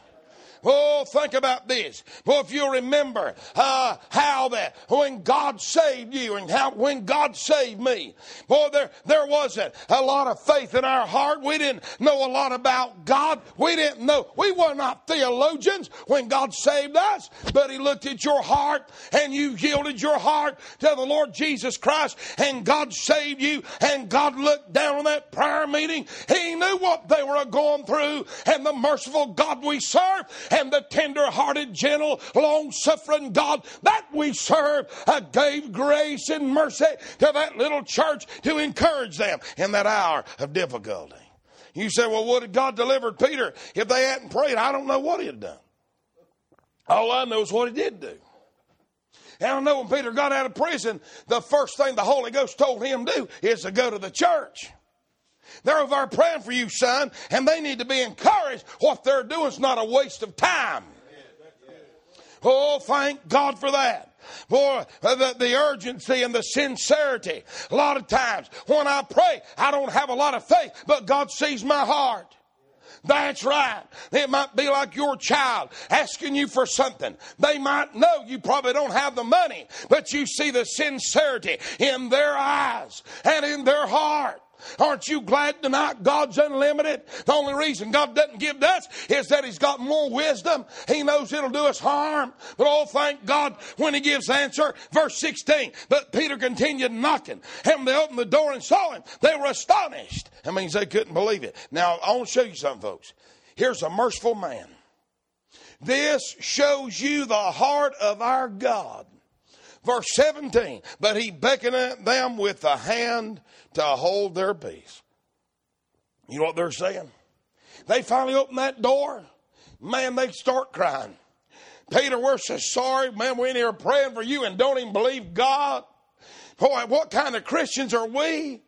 Oh, think about this. Well, if you remember uh, how that when God saved you and how when God saved me, boy, there there wasn't a lot of faith in our heart. We didn't know a lot about God. We didn't know. We were not theologians when God saved us, but He looked at your heart and you yielded your heart to the Lord Jesus Christ, and God saved you. And God looked down on that prayer meeting. He knew what they were going through, and the merciful God we serve and the tender hearted, gentle, long suffering God that we serve uh, gave grace and mercy to that little church to encourage them in that hour of difficulty. You say, well, would have God delivered Peter if they hadn't prayed? I don't know what he had done. All I know is what he did do. And I know when Peter got out of prison, the first thing the Holy Ghost told him to do is to go to the church. They're over there praying for you, son, and they need to be encouraged. What they're doing is not a waste of time. Oh, thank God for that. Boy, uh, the, the urgency and the sincerity. A lot of times when I pray, I don't have a lot of faith, but God sees my heart. That's right. It might be like your child asking you for something. They might know you probably don't have the money, but you see the sincerity in their eyes and in their heart. Aren't you glad tonight God's unlimited? The only reason God doesn't give us is that He's got more wisdom. He knows it'll do us harm. But oh, thank God when He gives answer. Verse 16. But Peter continued knocking. And they opened the door and saw him. They were astonished. That means they couldn't believe it. Now, I want to show you something, folks. Here's a merciful man. This shows you the heart of our God. Verse 17, but he beckoned them with the hand to hold their peace. You know what they're saying? They finally open that door. Man, they start crying. Peter, we're so sorry. Man, we're in here praying for you and don't even believe God. Boy, what kind of Christians are we?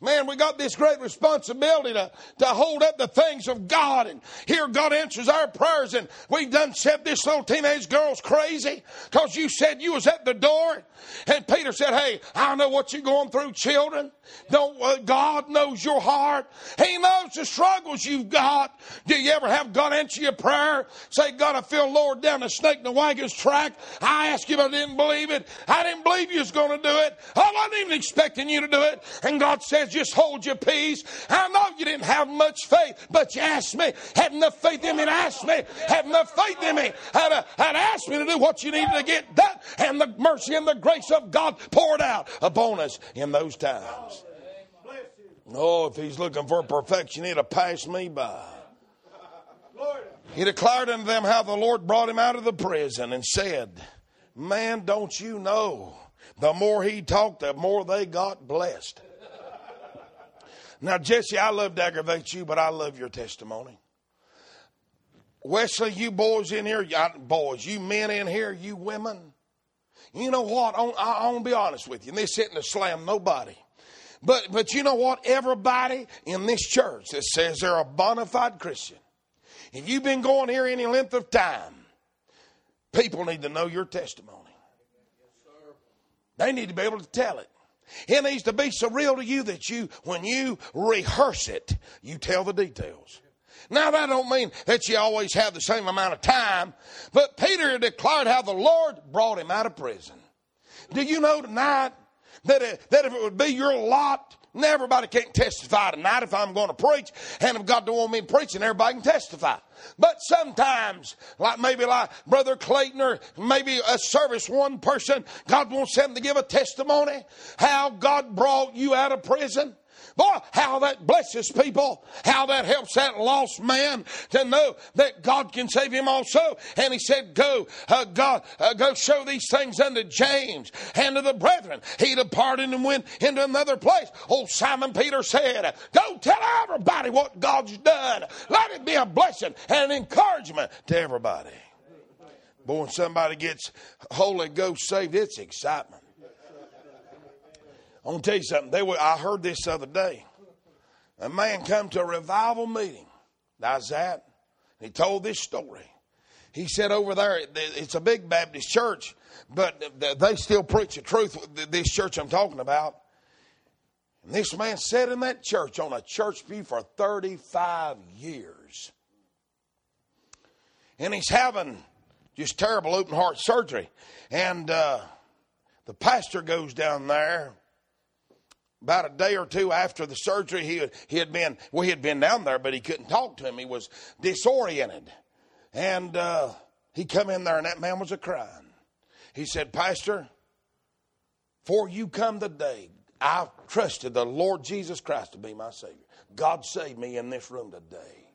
Man, we got this great responsibility to, to hold up the things of God. And here God answers our prayers. And we've done set this little teenage girl's crazy because you said you was at the door. And Peter said, hey, I know what you're going through, children. Don't, uh, God knows your heart. He knows the struggles you've got. Do you ever have God answer your prayer? Say, God, I feel Lord down the snake in the wagon's track. I asked you, but I didn't believe it. I didn't believe you was going to do it. I wasn't even expecting you to do it. And God says, just hold your peace. I know you didn't have much faith, but you asked me, had enough faith in me and asked me, had enough faith in me, uh, had asked me to do what you needed to get done. And the mercy and the grace of God poured out upon us in those times. Oh, if he's looking for perfection, he'd have passed me by. He declared unto them how the Lord brought him out of the prison and said, Man, don't you know? The more he talked, the more they got blessed. Now, Jesse, I love to aggravate you, but I love your testimony. Wesley, you boys in here, boys, you men in here, you women, you know what? I, I, want to be honest with you. And this isn't to slam nobody. But, but you know what? Everybody in this church that says they're a bona fide Christian, if you've been going here any length of time, people need to know your testimony. They need to be able to tell it. It needs to be so real to you that you, when you rehearse it, you tell the details. Now that don't mean that you always have the same amount of time, but Peter declared how the Lord brought him out of prison. Do you know tonight that, it, that if it would be your lot, now everybody can't testify tonight if I'm going to preach, and if God don't want me preaching, everybody can testify. But sometimes, like maybe like Brother Clayton or maybe a service one person, God wants them to give a testimony how God brought you out of prison. Boy, how that blesses people. How that helps that lost man to know that God can save him also. And he said, Go, uh, God, uh, go show these things unto James and to the brethren. He departed and went into another place. Old Simon Peter said, Go tell everybody what God's done. Let it be a blessing and an encouragement to everybody. Boy, when somebody gets Holy Ghost saved, it's excitement. I want to tell you something. They were, I heard this other day. A man come to a revival meeting. That's that. He told this story. he said over there, it's a big Baptist church, but they still preach the truth, this church I'm talking about. And this man sat in that church on a church pew for 35 years. And he's having just terrible open heart surgery. And uh, the pastor goes down there about a day or two after the surgery. He had, he had been, well, he had been down there, but he couldn't talk to him. He was disoriented. And uh, he come in there, and that man was a crying. He said, Pastor, before you come today, I trusted the Lord Jesus Christ to be my Savior. God saved me in this room today.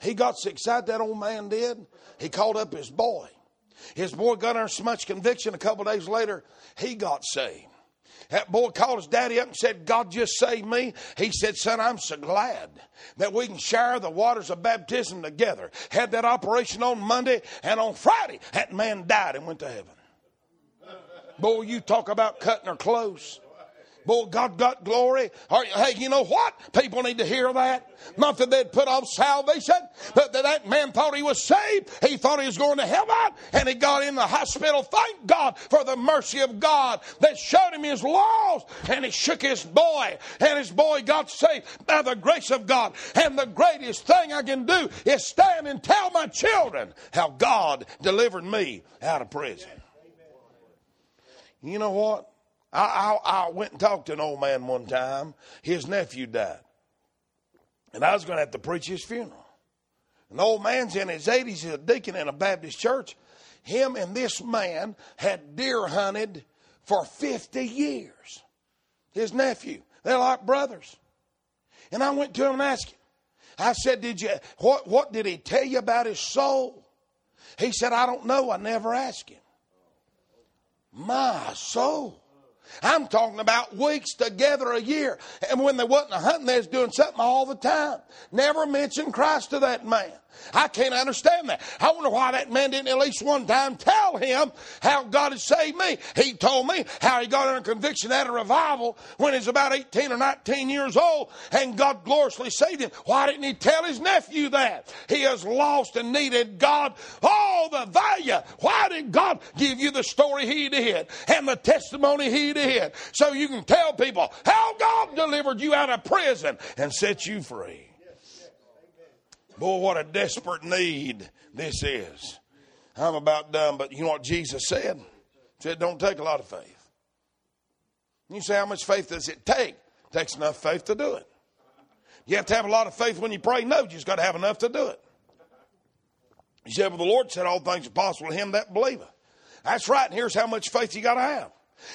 He got so excited, that old man did. He called up his boy. His boy got under so much conviction. A couple days later, he got saved. That boy called his daddy up and said, God just saved me. He said, Son, I'm so glad that we can share the waters of baptism together. Had that operation on Monday, and on Friday, that man died and went to heaven. Boy, you talk about cutting her close. Boy, God got glory. Hey, you know what? People need to hear that. Not that they'd put off salvation, but that that man thought he was saved. He thought he was going to heaven, and he got in the hospital. Thank God for the mercy of God that showed him his laws, and he shook his boy, and his boy got saved by the grace of God. And the greatest thing I can do is stand and tell my children how God delivered me out of prison. You know what? I, I, I went and talked to an old man one time. His nephew died. And I was going to have to preach his funeral. An old man's in his 80s, he's a deacon in a Baptist church. Him and this man had deer hunted for 50 years. His nephew. They're like brothers. And I went to him and asked him, I said, Did you what what did he tell you about his soul? He said, I don't know. I never asked him. My soul. I'm talking about weeks together a year. And when they wasn't hunting, they was doing something all the time. Never mentioned Christ to that man. I can't understand that. I wonder why that man didn't at least one time tell him how God had saved me. He told me how he got under conviction at a revival when he was about 18 or 19 years old and God gloriously saved him. Why didn't he tell his nephew that? He has lost and needed God all the value. Why did God give you the story he did and the testimony he did so you can tell people how God delivered you out of prison and set you free? Boy, what a desperate need this is. I'm about done, but you know what Jesus said? He said, don't take a lot of faith. You say, how much faith does it take? It takes enough faith to do it. You have to have a lot of faith when you pray? No, you just got to have enough to do it. He said, well, the Lord said all things are possible to him that believeth. That's right, and here's how much faith you got to have.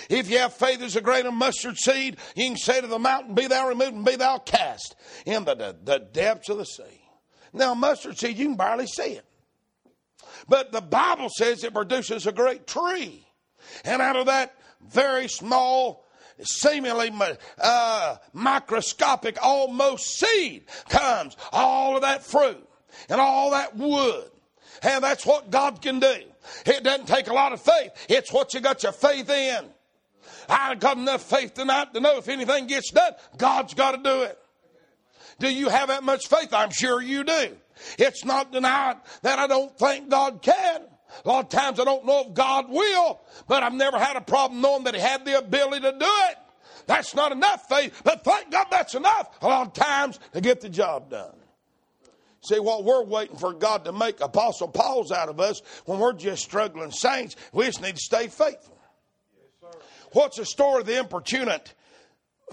If you have faith as a grain of mustard seed, you can say to the mountain, Be thou removed and be thou cast in the, the, the depths of the sea. Now, mustard seed, you can barely see it. But the Bible says it produces a great tree. And out of that very small, seemingly uh, microscopic, almost seed comes all of that fruit and all that wood. And that's what God can do. It doesn't take a lot of faith. It's what you got your faith in. I got enough faith tonight to know if anything gets done, God's got to do it. Do you have that much faith? I'm sure you do. It's not denied that I don't think God can. A lot of times I don't know if God will, but I've never had a problem knowing that He had the ability to do it. That's not enough faith, but thank God that's enough a lot of times to get the job done. See, what we're waiting for God to make Apostle Paul's out of us when we're just struggling saints, we just need to stay faithful. What's the story of the importunate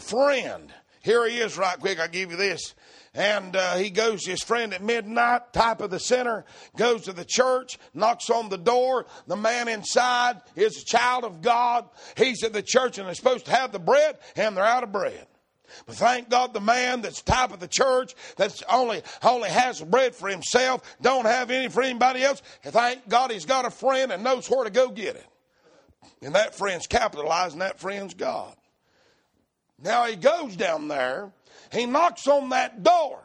friend? Here he is, right quick. I'll give you this. And uh, he goes, his friend at midnight, type of the sinner, goes to the church, knocks on the door. The man inside is a child of God. He's at the church and they're supposed to have the bread, and they're out of bread. But thank God the man that's type of the church that's only only has bread for himself, don't have any for anybody else. Thank God he's got a friend and knows where to go get it. And that friend's capitalizing that friend's God. Now he goes down there, he knocks on that door.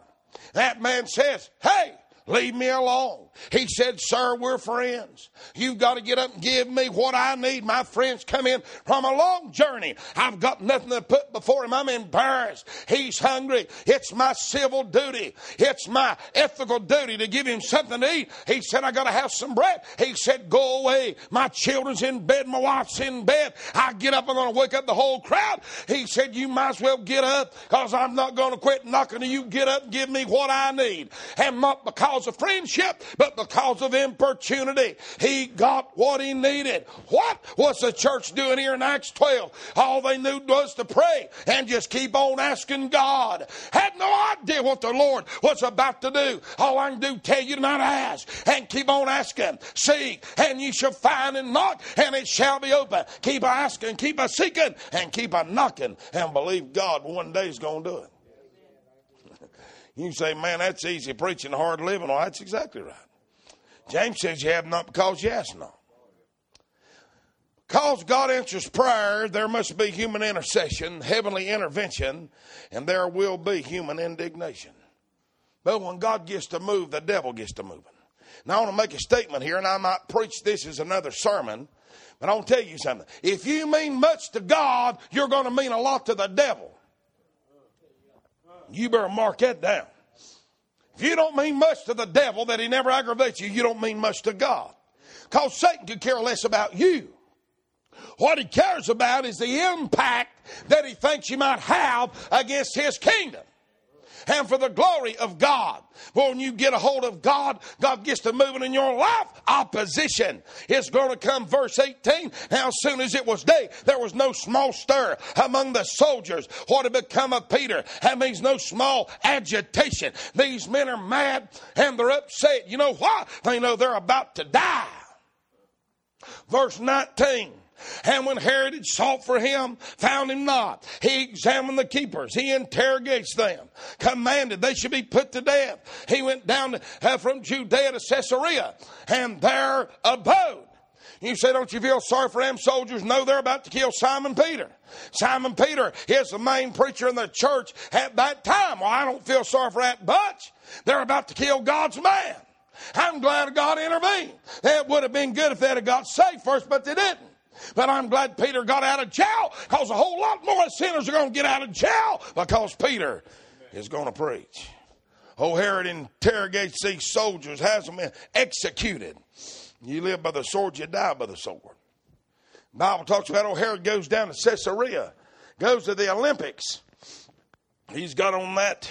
That man says, Hey, Leave me alone. He said, Sir, we're friends. You've got to get up and give me what I need. My friends come in from a long journey. I've got nothing to put before him. I'm embarrassed. He's hungry. It's my civil duty. It's my ethical duty to give him something to eat. He said, I got to have some bread. He said, Go away. My children's in bed. My wife's in bed. I get up. I'm going to wake up the whole crowd. He said, You might as well get up because I'm not going to quit knocking you. Get up and give me what I need. And not because of friendship, but because of importunity. He got what he needed. What was the church doing here in Acts 12? All they knew was to pray and just keep on asking God. Had no idea what the Lord was about to do. All I can do tell you tonight ask and keep on asking. Seek and you shall find and knock and it shall be open. Keep asking, keep a seeking and keep a knocking and believe God one day is going to do it. *laughs* You say, man, that's easy preaching, hard living. Well, that's exactly right. James says you have not because you ask not. Because God answers prayer, there must be human intercession, heavenly intervention, and there will be human indignation. But when God gets to move, the devil gets to moving. Now, I want to make a statement here, and I might preach this as another sermon, but I want to tell you something. If you mean much to God, you're going to mean a lot to the devil. You better mark that down. If you don't mean much to the devil that he never aggravates you, you don't mean much to God. Because Satan could care less about you. What he cares about is the impact that he thinks you might have against his kingdom and for the glory of God. When you get a hold of God, God gets to moving in your life. Opposition is going to come. Verse 18. Now, soon as it was day, there was no small stir among the soldiers. What had become of Peter? That means no small agitation. These men are mad and they're upset. You know why? They know they're about to die. Verse 19. And when Herod sought for him, found him not. He examined the keepers. He interrogates them. Commanded they should be put to death. He went down to, uh, from Judea to Caesarea and there abode. You say, don't you feel sorry for them soldiers? No, they're about to kill Simon Peter. Simon Peter is the main preacher in the church at that time. Well, I don't feel sorry for that bunch. They're about to kill God's man. I'm glad God intervened. It would have been good if they'd have got saved first, but they didn't. But I'm glad Peter got out of jail because a whole lot more sinners are going to get out of jail because Peter is going to preach. Oh, Herod interrogates these soldiers, has them executed. You live by the sword, you die by the sword. Bible talks about, oh, Herod goes down to Caesarea, goes to the Olympics. He's got on that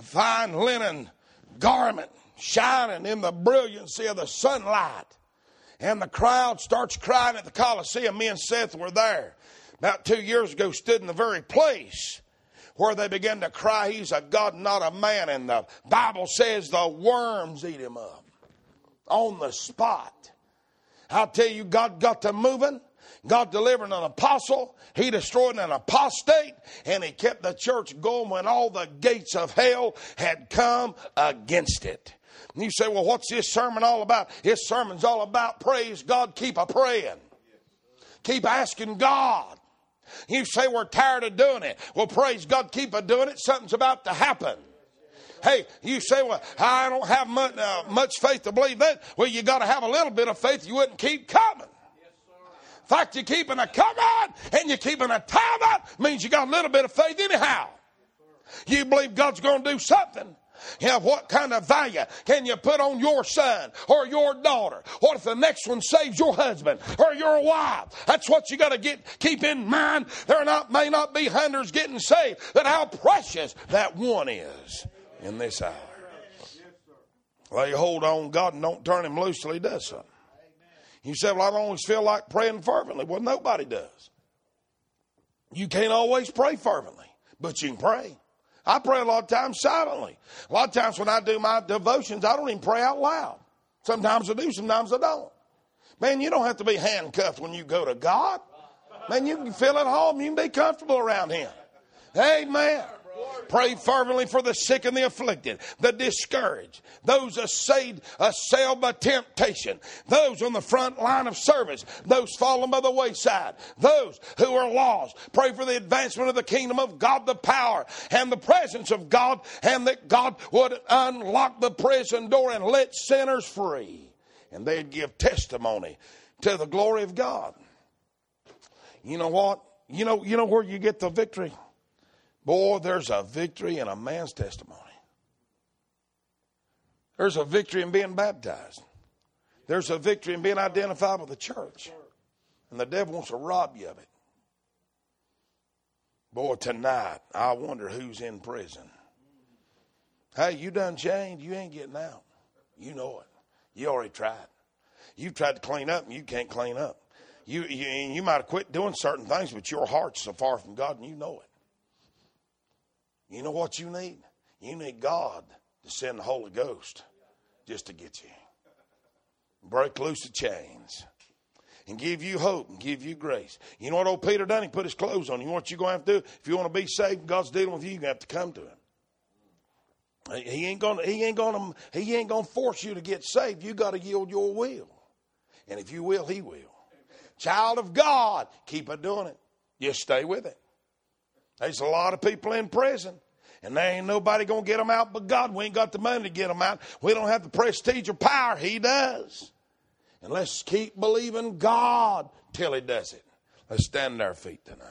fine linen garment, shining in the brilliancy of the sunlight and the crowd starts crying at the Coliseum. Me and Seth were there about two years ago, stood in the very place where they began to cry, He's a God, not a man. And the Bible says the worms eat him up on the spot. I'll tell you, God got them moving. God delivered an apostle. He destroyed an apostate. And he kept the church going when all the gates of hell had come against it. And you say, well, what's this sermon all about? His sermon's all about praise God, keep a praying. Keep asking God. You say we're tired of doing it. Well, praise God, keep a doing it. Something's about to happen. Hey, you say, well, I don't have much, uh, much faith to believe that. Well, you got to have a little bit of faith. You wouldn't keep coming. In fact, you're keeping a coming and you're keeping a time means you got a little bit of faith anyhow. You believe God's going to do something. Yeah, what kind of value can you put on your son or your daughter? What if the next one saves your husband or your wife? That's what you got to get keep in mind. There not may not be hundreds getting saved, but how precious that one is in this hour. Lay hold on God and don't turn him loose till he does something. You say, Well, I don't always feel like praying fervently. Well, nobody does. You can't always pray fervently, but you can pray. I pray a lot of times silently. A lot of times when I do my devotions, I don't even pray out loud. Sometimes I do, sometimes I don't. Man, you don't have to be handcuffed when you go to God. Man, you can feel at home. You can be comfortable around Him. Amen. Pray fervently for the sick and the afflicted, the discouraged, those assailed, assailed by temptation, those on the front line of service, those fallen by the wayside, those who are lost. Pray for the advancement of the kingdom of God, the power and the presence of God, and that God would unlock the prison door and let sinners free. And they'd give testimony to the glory of God. You know what? You know, you know where you get the victory? Boy, there's a victory in a man's testimony. There's a victory in being baptized. There's a victory in being identified with the church. And the devil wants to rob you of it. Boy, tonight, I wonder who's in prison. Hey, you done changed. You ain't getting out. You know it. You already tried. You've tried to clean up and you can't clean up. You, you, you might have quit doing certain things, but your heart's so far from God and you know it. You know what you need? You need God to send the Holy Ghost just to get you. Break loose the chains and give you hope and give you grace. You know what old Peter done? He put his clothes on. You know what you're going to have to do? If you want to be saved, God's dealing with you, you're going to have to come to him. He ain't gonna he ain't gonna he ain't gonna force you to get saved. You gotta yield your will. And if you will, he will. Child of God, keep on doing it. Just stay with it. There's a lot of people in prison. And there ain't nobody going to get them out but God. We ain't got the money to get them out. We don't have the prestige or power. He does. And let's keep believing God till He does it. Let's stand on our feet tonight.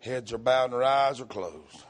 Heads are bowed and our eyes are closed.